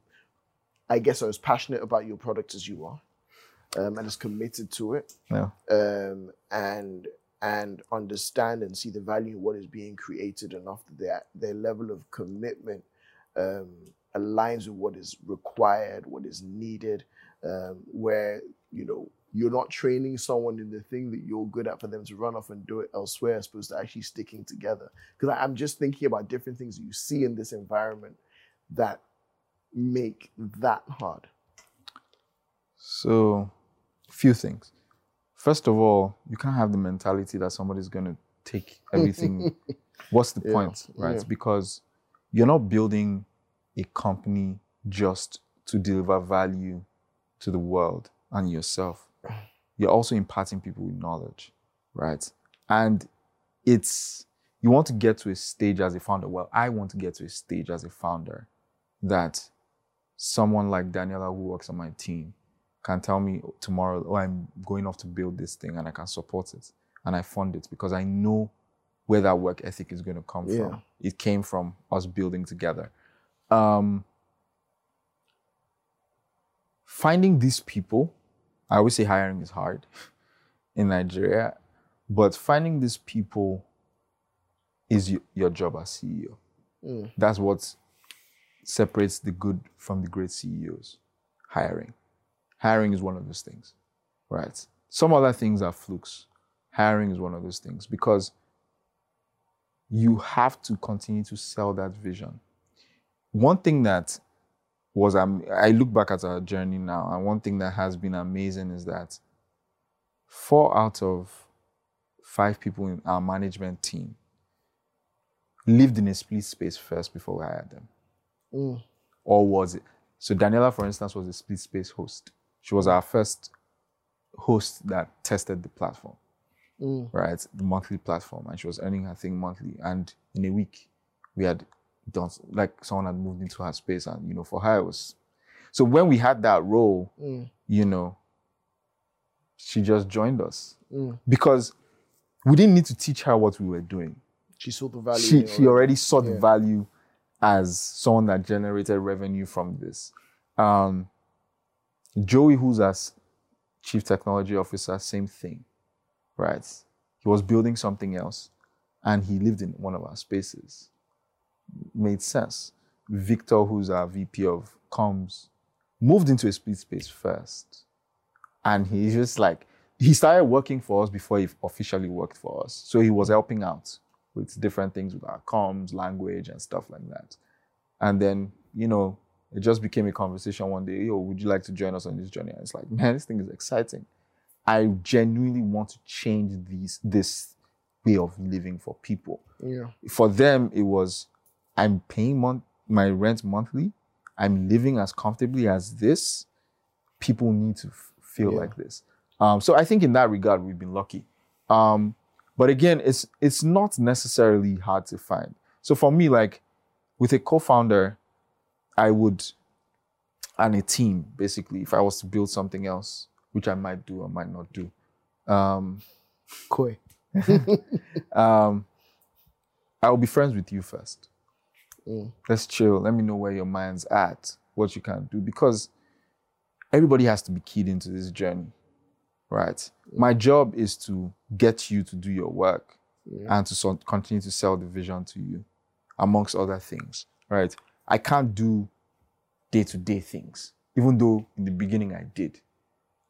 I guess are as passionate about your product as you are, um, and is committed to it, Yeah. um, and and understand and see the value in what is being created enough that their level of commitment um, aligns with what is required, what is needed, um, where you know you're not training someone in the thing that you're good at for them to run off and do it elsewhere, as opposed to actually sticking together. Because I'm just thinking about different things you see in this environment that make that hard. So, few things. First of all, you can't have the mentality that somebody's going to take everything. What's the Yeah, point, right? yeah. Because you're not building a company just to deliver value to the world and yourself. You're also imparting people with knowledge, right? And it's you want to get to a stage as a founder. Well, I want to get to a stage as a founder that someone like Daniela who works on my team can tell me tomorrow, oh, I'm going off to build this thing and I can support it and I fund it because I know where that work ethic is going to come Yeah. from. It came from us building together. Um, finding these people, I always say hiring is hard in Nigeria, but finding these people is your job as CEO. Mm. That's what separates the good from the great CEOs. Hiring. Hiring is one of those things, right? Some other things are flukes. Hiring is one of those things because you have to continue to sell that vision. One thing that was, um, I look back at our journey now, and one thing that has been amazing is that four out of five people in our management team lived in a Spleet space first before we hired them. Mm. Or was it? So Daniela, for instance, was a Spleet space host. She was our first host that tested the platform, Mm. right? The monthly platform. And she was earning her thing monthly. And in a week, we had done like someone had moved into her space. And you know, for her it was so when we had that role, Mm. you know, she just joined us. Mm. Because we didn't need to teach her what we were doing She saw the value. she in she already saw the Yeah. value as someone that generated revenue from this. Um, Joey, who's as chief technology officer, same thing, right? He was building something else, and he lived in one of our spaces. Made sense. Victor, who's our VP of comms, moved into a Spleet space first, and he's just like he started working for us before he officially worked for us. So he was helping out with different things with our comms, language, and stuff like that. And then, you know, it just became a conversation one day. Yo, would you like to join us on this journey? And it's like, man, this thing is exciting. I genuinely want to change these this way of living for people. Yeah. For them, it was I'm paying mon- my rent monthly. I'm living as comfortably as this. People need to f- feel Yeah. like this. Um, so I think in that regard, we've been lucky. Um, but again, it's it's not necessarily hard to find. So for me, like with a co-founder, I would and a team basically. If I was to build something else, which I might do or might not do, um, Koi. um, I will be friends with you first. Mm. Let's chill. Let me know where your mind's at, what you can do, because everybody has to be keyed into this journey, right? My job is to get you to do your work Yeah. and to so- continue to sell the vision to you, amongst other things, right? I can't do day to day things, even though in the beginning I did,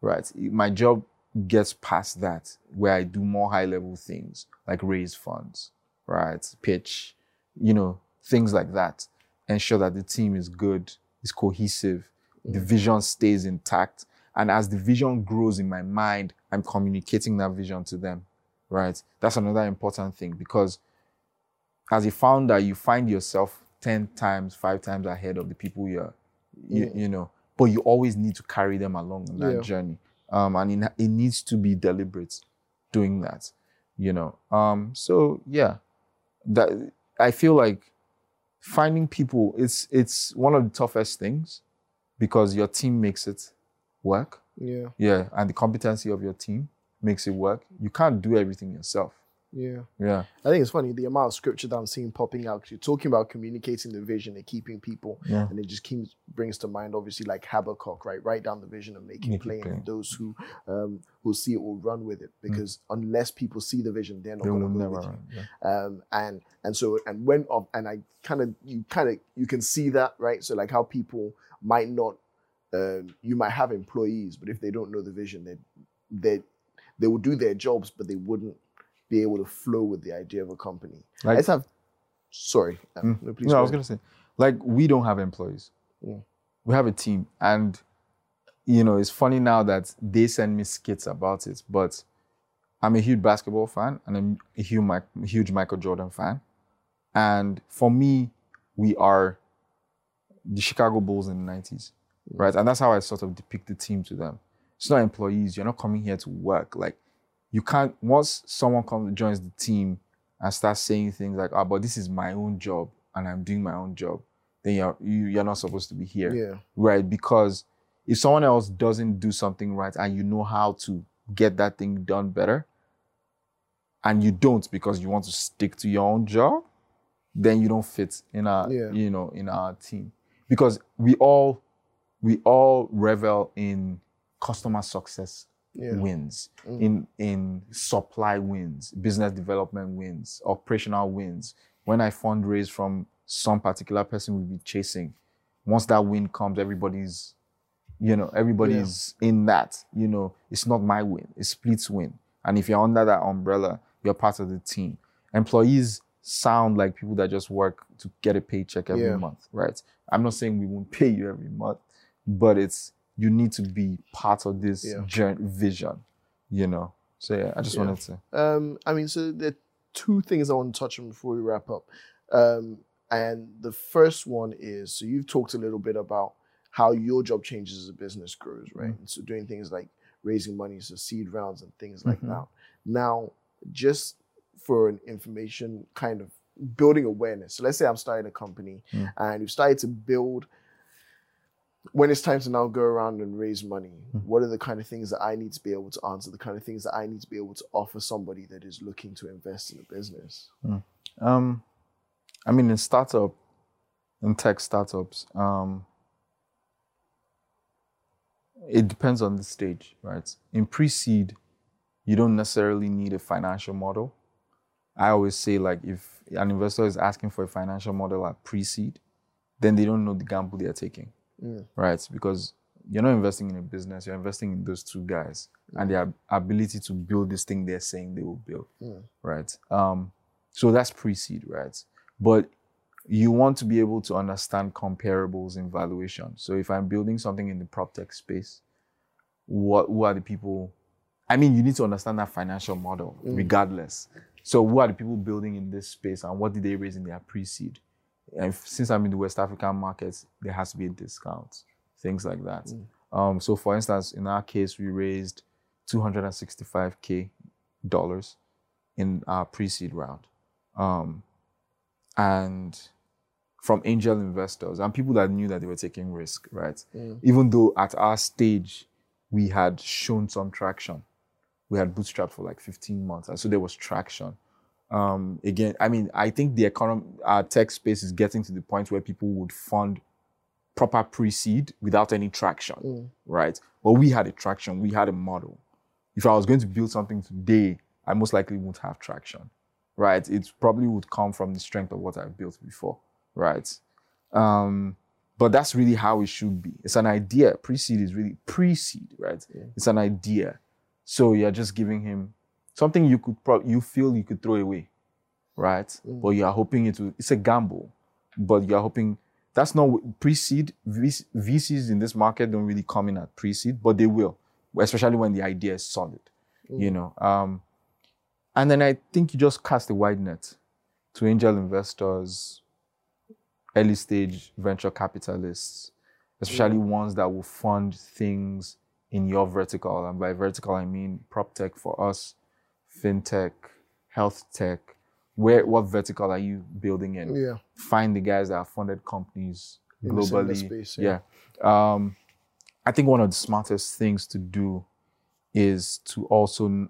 right? My job gets past that where I do more high level things like raise funds, right? Pitch, you know, things like that. ensure that the team is good, is cohesive, the mm. vision stays intact. And as the vision grows in my mind, I'm communicating that vision to them, right? That's another important thing because as a founder, you find yourself 10 times, five times ahead of the people you're, you, you know, but you always need to carry them along on that Yeah. journey. Um, and it, it needs to be deliberate doing that, you know. Um, so yeah, that I feel like finding people, it's, it's one of the toughest things because your team makes it work. Yeah. Yeah. And the competency of your team makes it work. You can't do everything yourself. Yeah. Yeah. I think it's funny the amount of scripture that I'm seeing popping out. you're talking about communicating the vision and keeping people, Yeah. and it just keeps brings to mind obviously like Habakkuk, right? Write down the vision and make it Make it plain. plain. And those who um, who see it will run with it because unless people see the vision, they're not They going to go never. with you. Yeah. um, and and so and when of and I kind of you kind of you can see that right. So like how people might not, um, you might have employees, but if they don't know the vision, they they they will do their jobs, but they wouldn't be able to flow with the idea of a company. I just have, sorry, um, no, please. no, I was ahead. gonna say, like, we don't have employees. Yeah. We have a team, and you know, it's funny now that they send me skits about it. But I'm a huge basketball fan, and I'm a huge, huge Michael Jordan fan. And for me, we are the Chicago Bulls in the 90s, right? And that's how I sort of depict the team to them. It's not employees. You're not coming here to work. Like, you can't. Once someone comes joins the team and starts saying things like, "Oh, but this is my own job and I'm doing my own job," then you're you, you're not supposed to be here, Yeah, right? Because if someone else doesn't do something right and you know how to get that thing done better, and you don't because you want to stick to your own job, then you don't fit in our Yeah. you know in our team because we all we all revel in customer success yeah, wins Mm. in in supply wins business development wins operational wins. When i fundraise from some particular person we'll be chasing once that win comes everybody's you know everybody's in that you know. It's not my win it's Spleet's win. And if you're under that umbrella you're part of the team. Employees sound like people that just work to get a paycheck every Yeah. month right? I'm not saying we won't pay you every month but it's you need to be part of this Yeah. journey, vision you know so yeah i just Yeah. wanted to Um, I mean, so there are two things I want to touch on before we wrap up. Um, and the first one is so you've talked a little bit about how your job changes as a business grows, right? And so doing things like raising money, so seed rounds and things like Mhm. that. Now, just for an information kind of building awareness. So let's say I'm starting a company Mm. and we've started to build when it's time to now go around and raise money, Mm. what are the kind of things that I need to be able to answer, the kind of things that I need to be able to offer somebody that is looking to invest in a business? Um, I mean, in startup, in tech startups, um, it depends on the stage, right? In pre-seed, you don't necessarily need a financial model. I always say, like, if an investor is asking for a financial model at pre-seed, then they don't know the gamble they are taking, Mm. right? Because you're not investing in a business, you're investing in those two guys and their ability to build this thing they're saying they will build, Mm. right? Um, so that's pre-seed, right? But you want to be able to understand comparables in valuation. So if I'm building something in the prop tech space, what who are the people? I mean, you need to understand that financial model, regardless. So who are the people building in this space, and what did they raise in their pre-seed? If- since I'm in the West African markets, there has to be a discount, things like that. Um, so, for instance, in our case, we raised 265k dollars in our pre-seed round, um, and from angel investors and people that knew that they were taking risk, right? Even though at our stage we had shown some traction, we had bootstrapped for like 15 months, and so there was traction. Um, again, I mean, I think the economy, our tech space is getting to the point where people would fund proper pre-seed without any traction, right? But we had a traction, we had a model. If I was going to build something today, I most likely won't have traction, right? It probably would come from the strength of what I've built before, right? Um, but that's really how it should be. It's an idea. Pre-seed is really pre-seed, right? It's an idea. So you're just giving him something you could pro- you feel you could throw away, right? Mm. But you are hoping it will. It's a gamble, but you are hoping that's not pre-seed. VC VCs in this market don't really come in at pre-seed, but they will, especially when the idea is solid. You mm. know, um, and then I think you just cast a wide net to angel investors, early stage venture capitalists, especially mm. ones that will fund things in your vertical. And by vertical, I mean prop tech for us, fintech, health tech. Where what vertical are you building in? Yeah. Find the guys that have funded companies In globally. space, yeah. yeah. Um, I think one of the smartest things to do is to also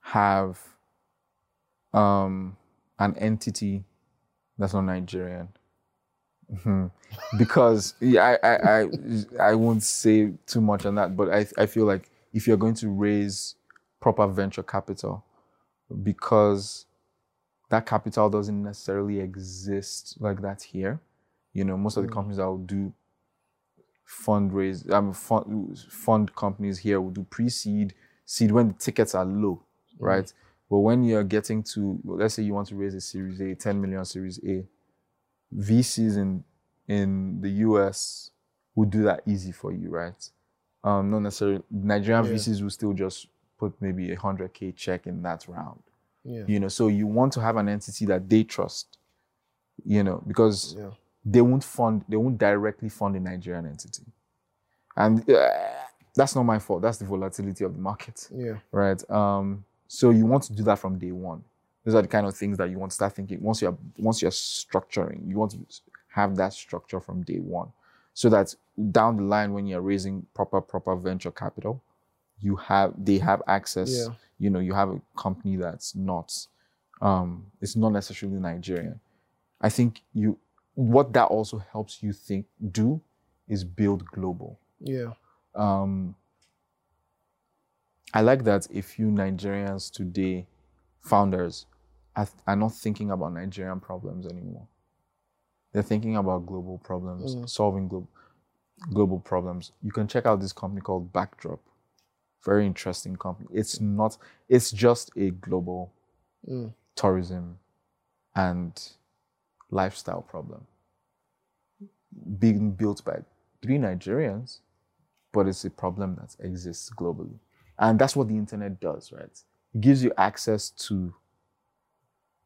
have um, an entity that's not Nigerian. Mhm. Because yeah, I, I, I, I won't say too much on that, but I, I feel like if you're going to raise proper venture capital, because that capital doesn't necessarily exist like that here. You know, most of the companies that will do fundraise, I mean, fund, fund companies here will do pre-seed, seed when the tickets are low, right? But when you're getting to, well, let's say you want to raise a Series A, 10 million Series A, VCs in in the US will do that easy for you, right? Um, not necessarily Nigerian Yeah. VCs will still just put maybe a hundred k check in that round. Yeah. You know, so you want to have an entity that they trust, you know, because Yeah. they won't fund, they won't directly fund a Nigerian entity, and uh, that's not my fault. That's the volatility of the market Yeah. right? Um, so you want to do that from day one. Those are the kind of things that you want to start thinking once you're once you're structuring. You want to have that structure from day one, so that down the line when you're raising proper proper venture capital, you have they have access. Yeah. You know, you have a company that's not, um, it's not necessarily Nigerian. I think you what that also helps you think do is build global Yeah. um, I like that a few Nigerians today, founders, are, are not thinking about Nigerian problems anymore. They're thinking about global problems, solving glo- global problems. You can check out this company called Backdrop. Very interesting company. It's not, it's just a global mm. tourism and lifestyle problem being built by three Nigerians but it's a problem that exists globally. And that's what the internet does, right? It gives you access to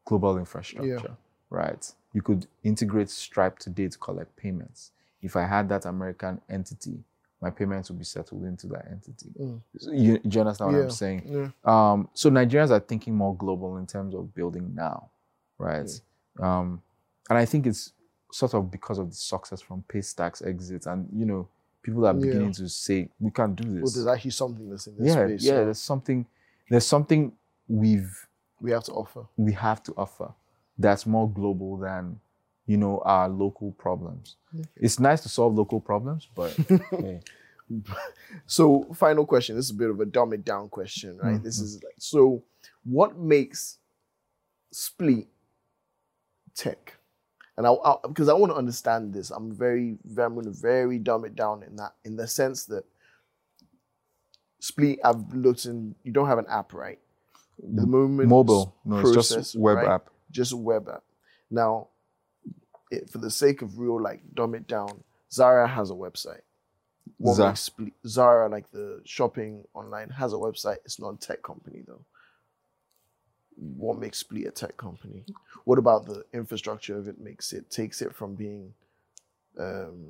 global infrastructure, right? You could integrate Stripe today to collect payments. If I had that American entity, my payments will be settled into that entity. So you, do you understand what Yeah. I'm saying? Yeah. Um, so Nigerians are thinking more global in terms of building now, right? Um, and I think it's sort of because of the success from Paystack's exit, and you know, people are Yeah. beginning to say we can't do Well, this. there's actually something that's in this yeah, space. yeah. so There's something. There's something we've we have to offer. we have to offer that's more global than you know our local problems. It's nice to solve local problems, but hey, So, final question. This is a bit of a dumb it down question, right? Mm-hmm. This is like, so what makes Spleet tech? And I, I because I want to understand this, I'm very, very, I'm going to very dumb it down in that, in the sense that Spleet, I've looked in, you don't have an app, right? The moment, mobile. No, it's just web right? app. just a web app. Now, it, for the sake of real, like dumb it down, Zara has a website. What Za- makes Spl- Zara, like the shopping online, has a website. It's not a tech company though. What makes Spleet a tech company? What about the infrastructure of it makes it takes it from being um,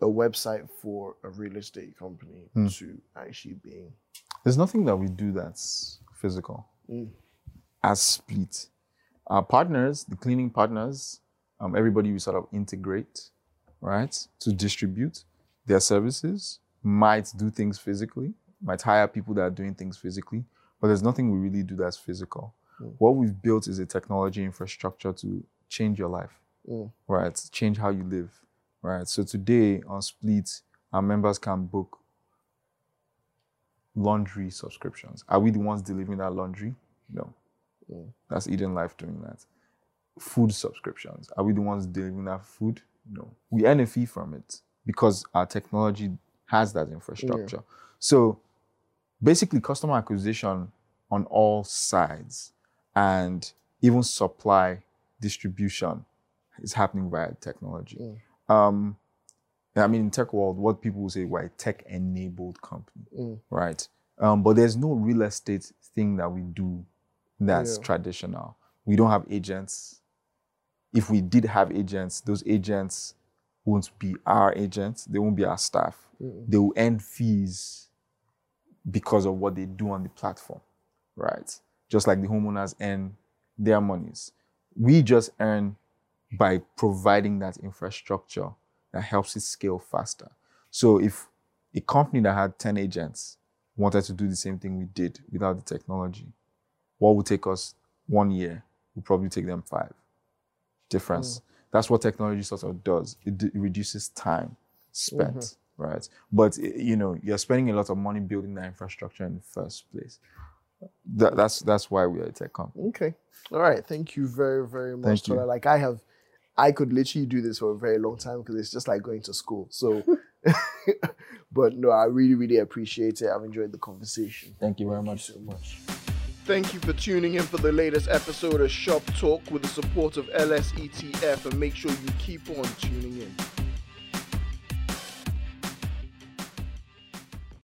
a website for a real estate company Hmm. to actually being There's nothing that we do that's physical Mm. as Spleet. Our partners, the cleaning partners, um, everybody we sort of integrate, right, to distribute their services, might do things physically, might hire people that are doing things physically, but there's nothing we really do that's physical. What we've built is a technology infrastructure to change your life, Mm. right? Change how you live, right? So today on Spleet, our members can book laundry subscriptions. Are we the ones delivering that laundry? No. That's Eden Life doing that. Food subscriptions. Are we the ones delivering that food? No. We earn a fee from it because our technology has that infrastructure. So basically, customer acquisition on all sides and even supply distribution is happening via technology. Mm. Um, I mean, in tech world, what people will say, we're tech-enabled company, Mm. right? Um, but there's no real estate thing that we do that's Yeah. traditional. We don't have agents. If we did have agents, those agents won't be our agents. They won't be our staff. Mm. They will earn fees because of what they do on the platform, right? Just like the homeowners earn their monies. We just earn by providing that infrastructure that helps it scale faster. So if a company that had 10 agents wanted to do the same thing we did without the technology, what would take us one year would probably take them five. Difference. Hmm. That's what technology sort of does. It, d- reduces time spent, mm-hmm. right? But you know, you're spending a lot of money building that infrastructure in the first place. That, that's that's why we are a tech company. Okay. All right. Thank you very, very much. Thank you. Like I have, I could literally do this for a very long time because it's just like going to school. So, but no, I really, really appreciate it. I've enjoyed the conversation. Thank you very Thank you much. so much. Thank you for tuning in for the latest episode of Shop Talk with the support of LSETF and make sure you keep on tuning in.